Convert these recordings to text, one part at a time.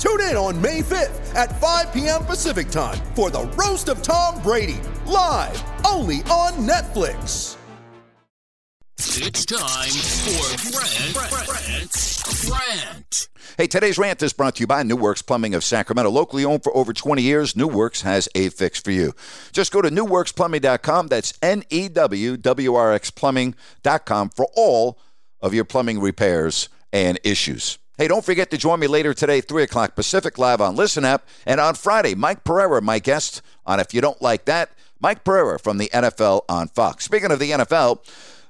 Tune in on May 5th at 5 p.m. Pacific time for the Roast of Tom Brady, live only on Netflix. It's time for Brent, Brent, Brent. Hey, today's rant is brought to you by New Works Plumbing of Sacramento. Locally owned for over 20 years, New Works has a fix for you. Just go to newwrxplumbing.com. That's N E W W R X plumbing.com for all of your plumbing repairs and issues. Hey, don't forget to join me later today, 3 o'clock Pacific, live on Listen App. And on Friday, Mike Pereira, my guest on If You Don't Like That, Mike Pereira from the NFL on Fox. Speaking of the NFL,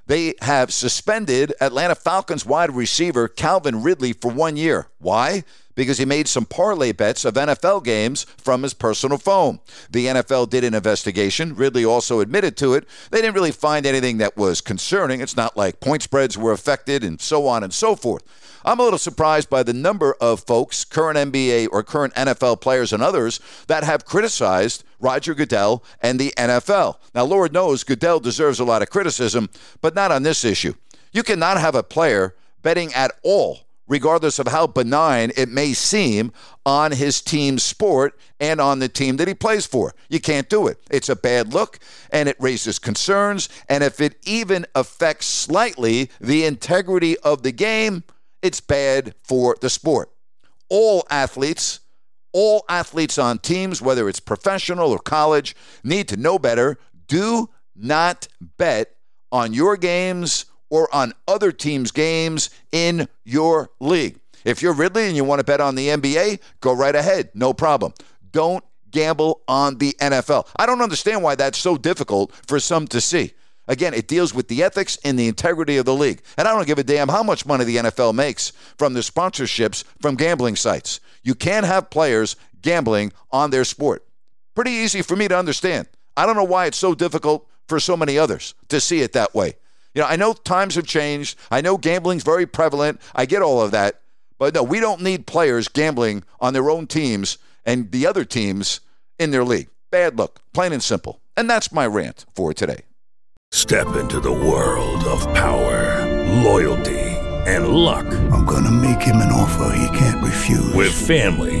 they have suspended Atlanta Falcons wide receiver Calvin Ridley for one year. Why? Because he made some parlay bets of NFL games from his personal phone. The NFL did an investigation. Ridley also admitted to it. They didn't really find anything that was concerning. It's not like point spreads were affected and so on and so forth. I'm a little surprised by the number of folks, current NBA or current NFL players and others, that have criticized Roger Goodell and the NFL. Now, Lord knows Goodell deserves a lot of criticism, but not on this issue. You cannot have a player betting at all, regardless of how benign it may seem, on his team's sport and on the team that he plays for. You can't do it. It's a bad look and it raises concerns. And if it even affects slightly the integrity of the game, it's bad for the sport. All athletes, all athletes on teams, whether it's professional or college, need to know better. Do not bet on your games or on other teams' games in your league. If you're Ridley and you want to bet on the NBA, go right ahead. No problem. Don't gamble on the NFL. I don't understand why that's so difficult for some to see. Again, it deals with the ethics and the integrity of the league. And I don't give a damn how much money the NFL makes from the sponsorships from gambling sites. You can't have players gambling on their sport. Pretty easy for me to understand. I don't know why it's so difficult for so many others to see it that way. You know, I know times have changed. I know gambling's very prevalent. I get all of that. But no, we don't need players gambling on their own teams and the other teams in their league. Bad look, plain and simple. And that's my rant for today. Step into the world of power, loyalty, and luck. I'm going to make him an offer he can't refuse. With family,